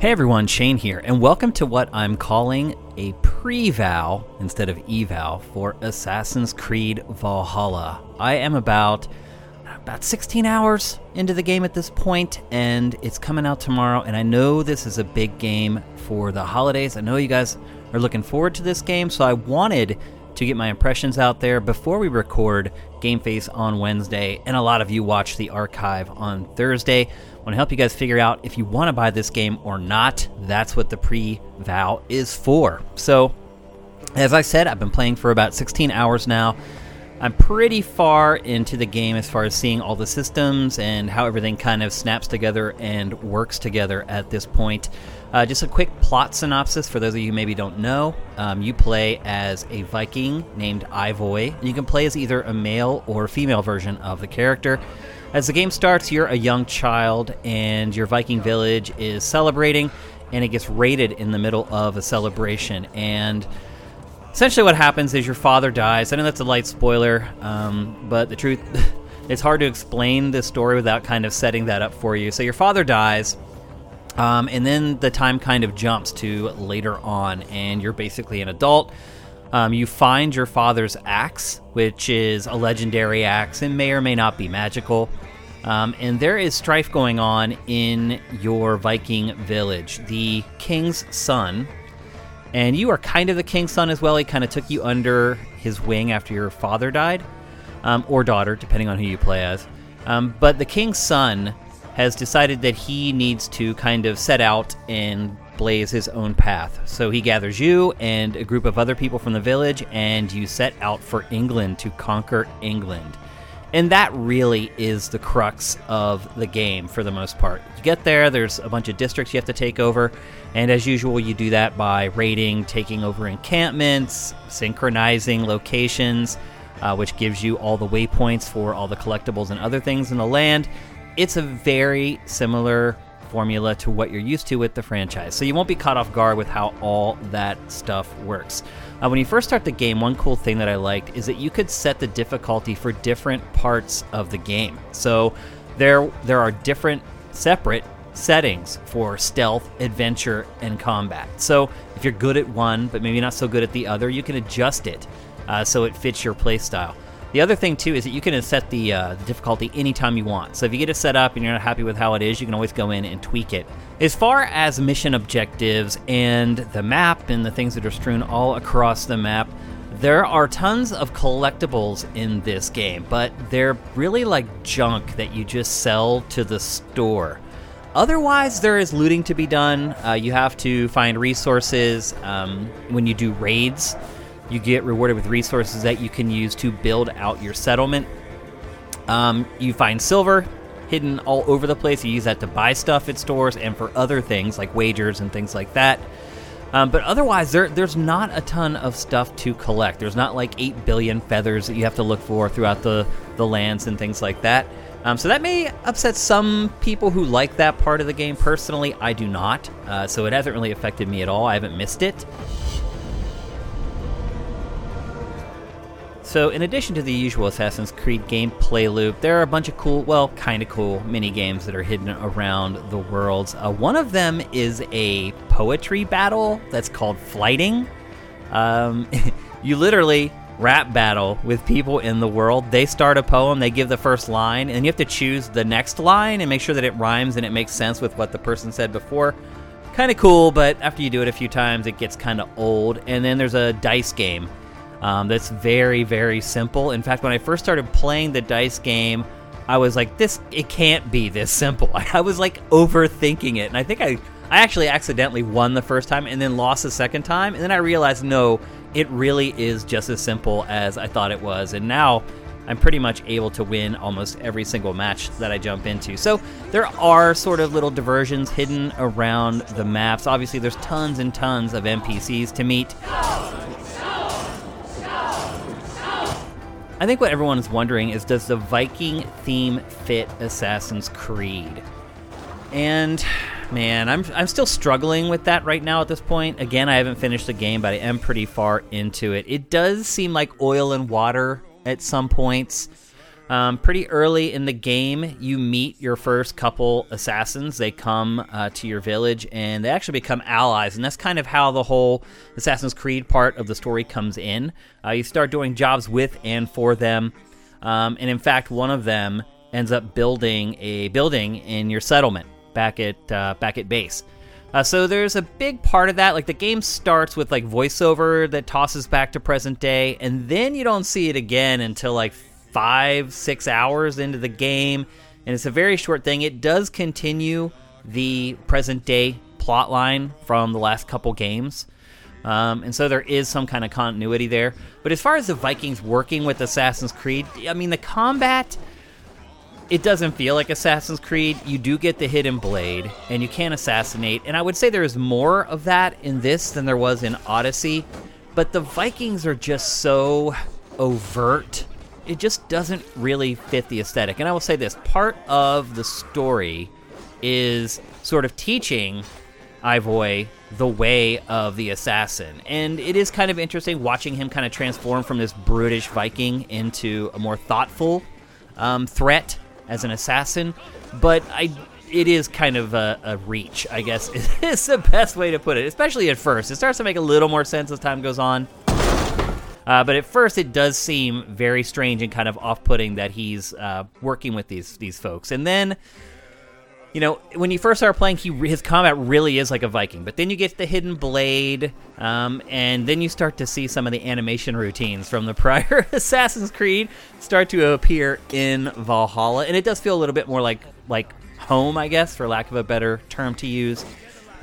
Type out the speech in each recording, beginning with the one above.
Hey everyone, Shane here, and welcome to what I'm calling a pre-vow instead of eval for Assassin's Creed Valhalla. I am about about 16 hours into the game at this point, and it's coming out tomorrow. And I know this is a big game for the holidays. I know you guys are looking forward to this game, so I wanted to get my impressions out there before we record Game Face on Wednesday, and a lot of you watch the archive on Thursday. I want to help you guys figure out if you want to buy this game or not. That's what the pre vow is for. So, as I said, I've been playing for about 16 hours now. I'm pretty far into the game as far as seeing all the systems and how everything kind of snaps together and works together at this point. Uh, just a quick plot synopsis for those of you who maybe don't know. Um, you play as a Viking named Eivor. You can play as either a male or female version of the character. As the game starts, you're a young child, and your Viking village is celebrating, and it gets raided in the middle of a celebration. And essentially what happens is your father dies. I know that's a light spoiler, um, but the truth, it's hard to explain this story without kind of setting that up for you. So your father dies, um, and then the time kind of jumps to later on, and you're basically an adult. Um, you find your father's axe, which is a legendary axe and may or may not be magical. Um, and there is strife going on in your Viking village. The king's son, and you are kind of the king's son as well. He kind of took you under his wing after your father died, um, or daughter, depending on who you play as. Um, but the king's son has decided that he needs to kind of set out and blaze his own path. So he gathers you and a group of other people from the village, and you set out for England to conquer England. And that really is the crux of the game for the most part. You get there, there's a bunch of districts you have to take over, and as usual, you do that by raiding, taking over encampments, synchronizing locations, uh, which gives you all the waypoints for all the collectibles and other things in the land. It's a very similar formula to what you're used to with the franchise, so you won't be caught off guard with how all that stuff works. Uh, when you first start the game, one cool thing that I liked is that you could set the difficulty for different parts of the game. So there there are different separate settings for stealth, adventure, and combat. So if you're good at one but maybe not so good at the other, you can adjust it uh, so it fits your playstyle. The other thing too is that you can set the, uh, difficulty anytime you want. So if you get it set up and you're not happy with how it is, you can always go in and tweak it. As far as mission objectives and the map and the things that are strewn all across the map, there are tons of collectibles in this game, but they're really like junk that you just sell to the store. Otherwise, there is looting to be done. Uh, you have to find resources um, when you do raids. You get rewarded with resources that you can use to build out your settlement. Um, you find silver hidden all over the place. You use that to buy stuff at stores and for other things like wagers and things like that. Um, but otherwise, there, there's not a ton of stuff to collect. There's not like 8 billion feathers that you have to look for throughout the, the lands and things like that. Um, so that may upset some people who like that part of the game. Personally, I do not. Uh, so it hasn't really affected me at all. I haven't missed it. So, in addition to the usual Assassin's Creed gameplay loop, there are a bunch of cool, well, kind of cool mini games that are hidden around the worlds. Uh, one of them is a poetry battle that's called Flyting. Um, you literally rap battle with people in the world. They start a poem, they give the first line, and you have to choose the next line and make sure that it rhymes and it makes sense with what the person said before. Kind of cool, but after you do it a few times, it gets kind of old. And then there's a dice game um, that's very, very simple. In fact, when I first started playing the dice game, I was like, "This it can't be this simple." I was like overthinking it, and I think I I actually accidentally won the first time and then lost the second time, and then I realized no, it really is just as simple as I thought it was, and now. I'm pretty much able to win almost every single match that I jump into. So there are sort of little diversions hidden around the maps. Obviously, there's tons and tons of NPCs to meet. I think what everyone is wondering is does the Viking theme fit Assassin's Creed? And man, I'm I'm still struggling with that right now at this point. Again, I haven't finished the game, but I am pretty far into it. It does seem like oil and water at some points. Um, pretty early in the game, you meet your first couple assassins. They come uh, to your village and they actually become allies, and that's kind of how the whole Assassin's Creed part of the story comes in. Uh, you start doing jobs with and for them, um, and in fact, one of them ends up building a building in your settlement back at uh, back at base. Uh, so there's a big part of that. Like the game starts with like voiceover that tosses back to present day, and then you don't see it again until like five, six hours into the game, and it's a very short thing. It does continue the present day plot line from the last couple games. Um, and so there is some kind of continuity there. But as far as the Vikings working with Assassin's Creed, I mean, the combat, it doesn't feel like Assassin's Creed. You do get the hidden blade, and you can assassinate. And I would say there is more of that in this than there was in Odyssey. But the Vikings are just so overt it just doesn't really fit the aesthetic. And I will say this part of the story is sort of teaching Eivor the way of the assassin. And it is kind of interesting watching him kind of transform from this brutish Viking into a more thoughtful um, threat as an assassin. But I. It is kind of a, a reach, I guess, is the best way to put it, especially at first. It starts to make a little more sense as time goes on. Uh, but at first, it does seem very strange and kind of off-putting that he's uh, working with these these folks. And then, you know, when you first start playing, he his combat really is like a Viking. But then you get the hidden blade, um, and then you start to see some of the animation routines from the prior Assassin's Creed start to appear in Valhalla, and it does feel a little bit more like like home, I guess, for lack of a better term to use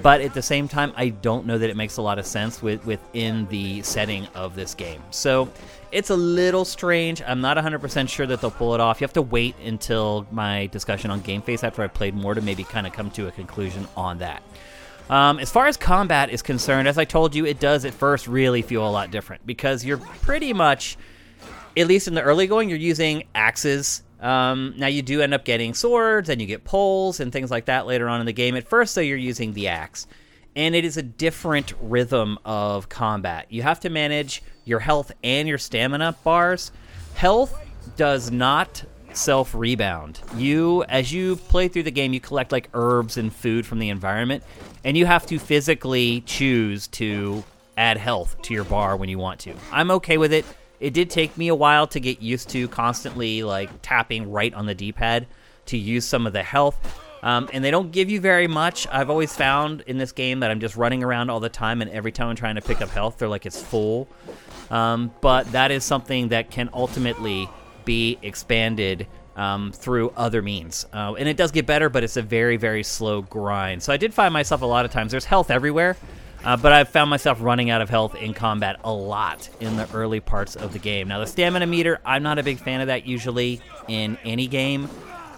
but at the same time, I don't know that it makes a lot of sense with, within the setting of this game. So it's a little strange. I'm not 100% sure that they'll pull it off. You have to wait until my discussion on Game Face after I played more to maybe kind of come to a conclusion on that. Um, as far as combat is concerned, as I told you, it does at first really feel a lot different because you're pretty much, at least in the early going, you're using axes um, now you do end up getting swords and you get poles and things like that later on in the game. At first, though, you're using the axe, and it is a different rhythm of combat. You have to manage your health and your stamina bars. Health does not self rebound. You, as you play through the game, you collect like herbs and food from the environment, and you have to physically choose to add health to your bar when you want to. I'm okay with it it did take me a while to get used to constantly like tapping right on the D-pad to use some of the health. Um, and they don't give you very much. I've always found in this game that I'm just running around all the time, and every time I'm trying to pick up health, they're like it's full. Um, but that is something that can ultimately be expanded um, through other means. Uh, and it does get better, but it's a very, very slow grind. So I did find myself a lot of times there's health everywhere, uh, but I've found myself running out of health in combat a lot in the early parts of the game. Now, the stamina meter, I'm not a big fan of that usually in any game,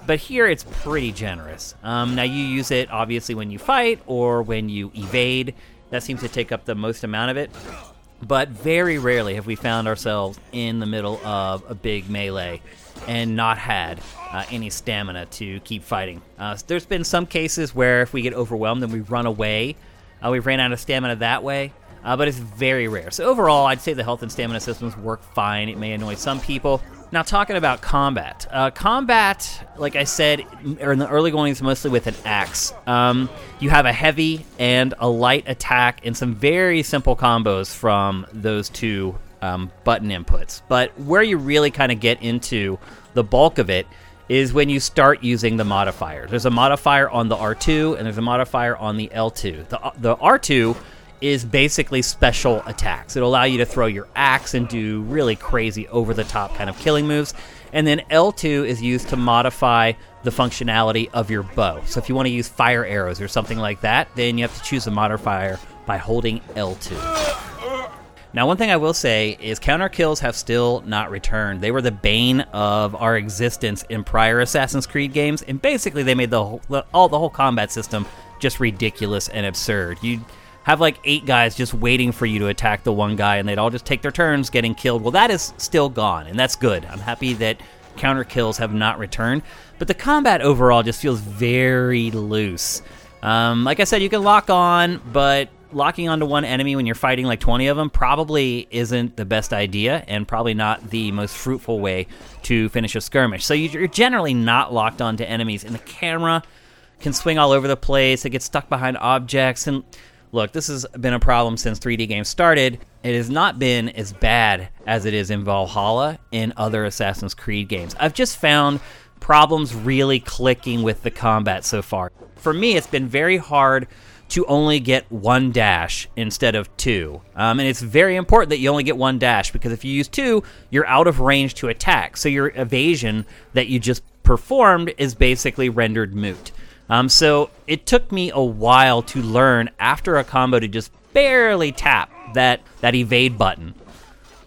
but here it's pretty generous. Um, now, you use it obviously when you fight or when you evade. That seems to take up the most amount of it. But very rarely have we found ourselves in the middle of a big melee and not had uh, any stamina to keep fighting. Uh, there's been some cases where if we get overwhelmed and we run away, uh, we've ran out of stamina that way, uh, but it's very rare. So overall, I'd say the health and stamina systems work fine. It may annoy some people. Now, talking about combat. Uh, combat, like I said, in the early goings, mostly with an axe. Um, you have a heavy and a light attack, and some very simple combos from those two um, button inputs. But where you really kind of get into the bulk of it is when you start using the modifiers. There's a modifier on the R2 and there's a modifier on the L2. The, the R2 is basically special attacks. It'll allow you to throw your axe and do really crazy over the top kind of killing moves. And then L2 is used to modify the functionality of your bow. So if you want to use fire arrows or something like that, then you have to choose a modifier by holding L2. Now, one thing I will say is counter kills have still not returned. They were the bane of our existence in prior Assassin's Creed games, and basically they made the whole, the, all the whole combat system just ridiculous and absurd. You have like eight guys just waiting for you to attack the one guy, and they'd all just take their turns getting killed. Well, that is still gone, and that's good. I'm happy that counter kills have not returned, but the combat overall just feels very loose. Um, like I said, you can lock on, but locking onto one enemy when you're fighting like 20 of them probably isn't the best idea and probably not the most fruitful way to finish a skirmish. So you're generally not locked onto enemies, and the camera can swing all over the place. It gets stuck behind objects. And look, this has been a problem since 3D games started. It has not been as bad as it is in Valhalla in other Assassin's Creed games. I've just found problems really clicking with the combat so far. For me, it's been very hard to only get one dash instead of two. Um, and it's very important that you only get one dash because if you use two, you're out of range to attack. So your evasion that you just performed is basically rendered moot. Um, so it took me a while to learn after a combo to just barely tap that, that evade button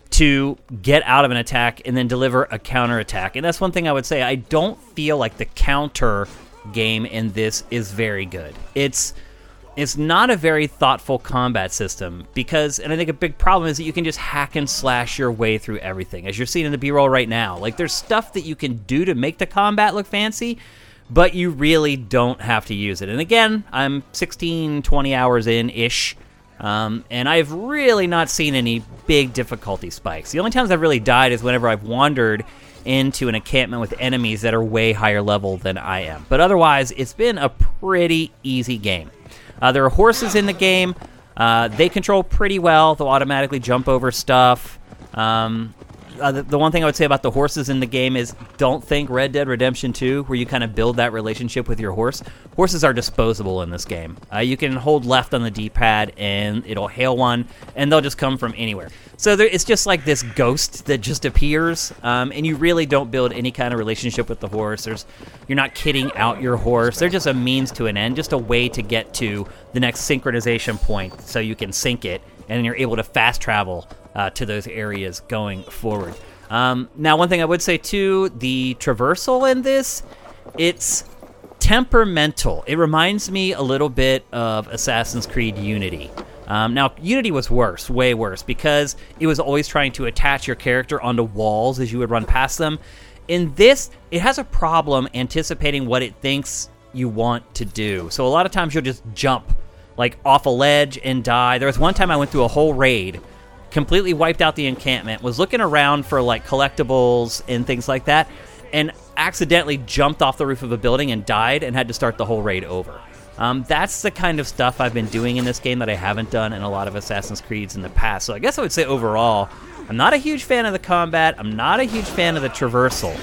to get out of an attack and then deliver a counter attack. And that's one thing I would say. I don't feel like the counter game in this is very good. It's it's not a very thoughtful combat system because and I think a big problem is that you can just hack and slash your way through everything. As you're seeing in the B-roll right now. Like there's stuff that you can do to make the combat look fancy, but you really don't have to use it. And again, I'm 16 20 hours in ish um, and I've really not seen any big difficulty spikes. The only times I've really died is whenever I've wandered into an encampment with enemies that are way higher level than I am. But otherwise, it's been a pretty easy game. Uh, there are horses in the game. Uh, they control pretty well. They'll automatically jump over stuff. Um, uh, the, the, one thing I would say about the horses in the game is don't think Red Dead Redemption 2, where you kind of build that relationship with your horse. Horses are disposable in this game. Uh, you can hold left on the D pad and it'll hail one, and they'll just come from anywhere. So there, it's just like this ghost that just appears, um, and you really don't build any kind of relationship with the horse. There's, you're not kidding out your horse. They're just a means to an end, just a way to get to the next synchronization point so you can sync it, and you're able to fast travel uh, to those areas going forward. Um, now, one thing I would say too, the traversal in this, it's temperamental. It reminds me a little bit of Assassin's Creed Unity. Um, now, Unity was worse, way worse, because it was always trying to attach your character onto walls as you would run past them. In this, it has a problem anticipating what it thinks you want to do. So a lot of times you'll just jump like off a ledge and die. There was one time I went through a whole raid completely wiped out the encampment, was looking around for like collectibles and things like that, and accidentally jumped off the roof of a building and died and had to start the whole raid over. Um, that's the kind of stuff I've been doing in this game that I haven't done in a lot of Assassin's Creeds in the past. So I guess I would say overall, I'm not a huge fan of the combat. I'm not a huge fan of the traversal.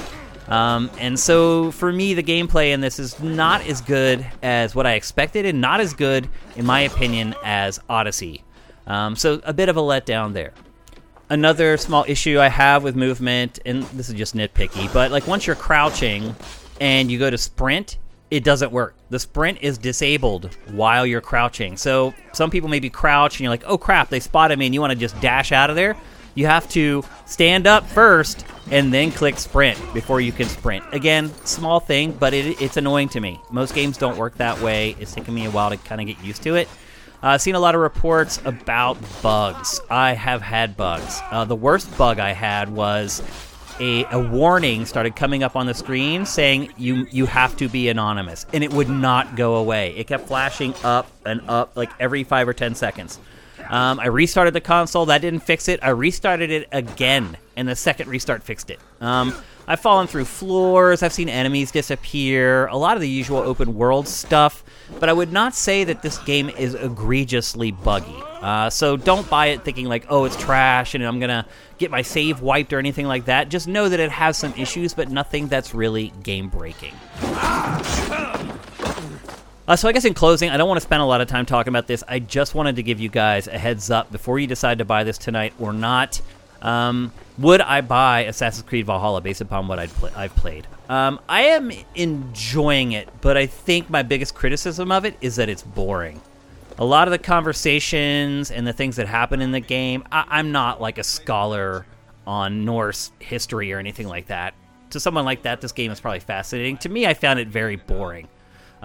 Um, and so for me, the gameplay in this is not as good as what I expected, and not as good, in my opinion, as Odyssey. Um, so a bit of a letdown there. Another small issue I have with movement, and this is just nitpicky, but like once you're crouching and you go to sprint, it doesn't work. The sprint is disabled while you're crouching. So some people maybe crouch and you're like, oh crap, they spotted me, and you want to just dash out of there. You have to stand up first and then click sprint before you can sprint. Again, small thing, but it, it's annoying to me. Most games don't work that way. It's taken me a while to kind of get used to it. I've seen a lot of reports about bugs. I have had bugs. Uh, the worst bug I had was a, a warning started coming up on the screen saying you you have to be anonymous, and it would not go away. It kept flashing up and up like every five or ten seconds. Um, I restarted the console. That didn't fix it. I restarted it again, and the second restart fixed it. Um, I've fallen through floors. I've seen enemies disappear. A lot of the usual open world stuff. But I would not say that this game is egregiously buggy. Uh, so don't buy it thinking like, oh, it's trash and I'm gonna get my save wiped or anything like that. Just know that it has some issues, but nothing that's really game breaking. Uh, so I guess in closing, I don't want to spend a lot of time talking about this. I just wanted to give you guys a heads up before you decide to buy this tonight or not. Um, would I buy Assassin's Creed Valhalla based upon what i have pl- played? Um, I am enjoying it, but I think my biggest criticism of it is that it's boring. A lot of the conversations and the things that happen in the game, I- I'm not like a scholar on Norse history or anything like that. To someone like that, this game is probably fascinating. To me, I found it very boring.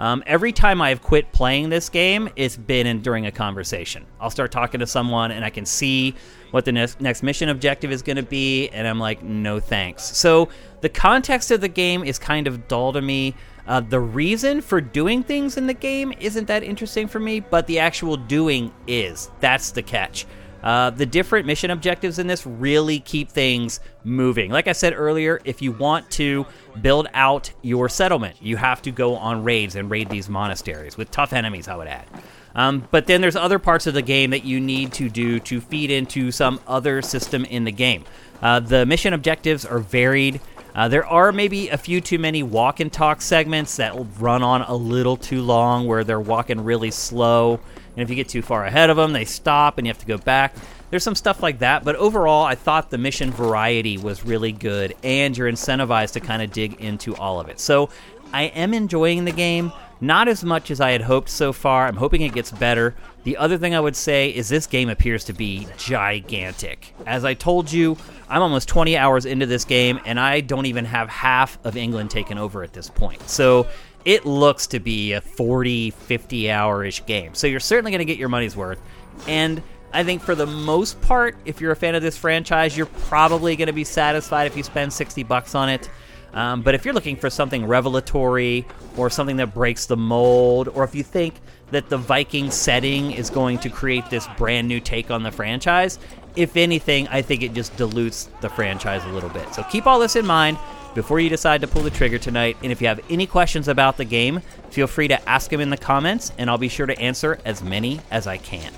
Um, every time I've quit playing this game, it's been in, during a conversation. I'll start talking to someone, and I can see what the next, next mission objective is going to be, and I'm like, no thanks. So the context of the game is kind of dull to me. Uh, the reason for doing things in the game isn't that interesting for me, but the actual doing is. That's the catch. Uh, the different mission objectives in this really keep things moving. Like I said earlier, if you want to build out your settlement, you have to go on raids and raid these monasteries with tough enemies, I would add. Um, but then there's other parts of the game that you need to do to feed into some other system in the game. Uh, the mission objectives are varied. Uh, there are maybe a few too many walk and talk segments that run on a little too long, where they're walking really slow and if you get too far ahead of them, they stop and you have to go back. There's some stuff like that, but overall, I thought the mission variety was really good, and you're incentivized to kind of dig into all of it. So I am enjoying the game, not as much as I had hoped so far. I'm hoping it gets better. The other thing I would say is this game appears to be gigantic. As I told you, I'm almost 20 hours into this game, and I don't even have half of England taken over at this point. So it looks to be a 40, 50 hour ish game. So you're certainly going to get your money's worth. And I think for the most part, if you're a fan of this franchise, you're probably going to be satisfied if you spend 60 bucks on it. Um, but if you're looking for something revelatory or something that breaks the mold, or if you think that the Viking setting is going to create this brand new take on the franchise, if anything, I think it just dilutes the franchise a little bit. So keep all this in mind before you decide to pull the trigger tonight. And if you have any questions about the game, feel free to ask them in the comments, and I'll be sure to answer as many as I can.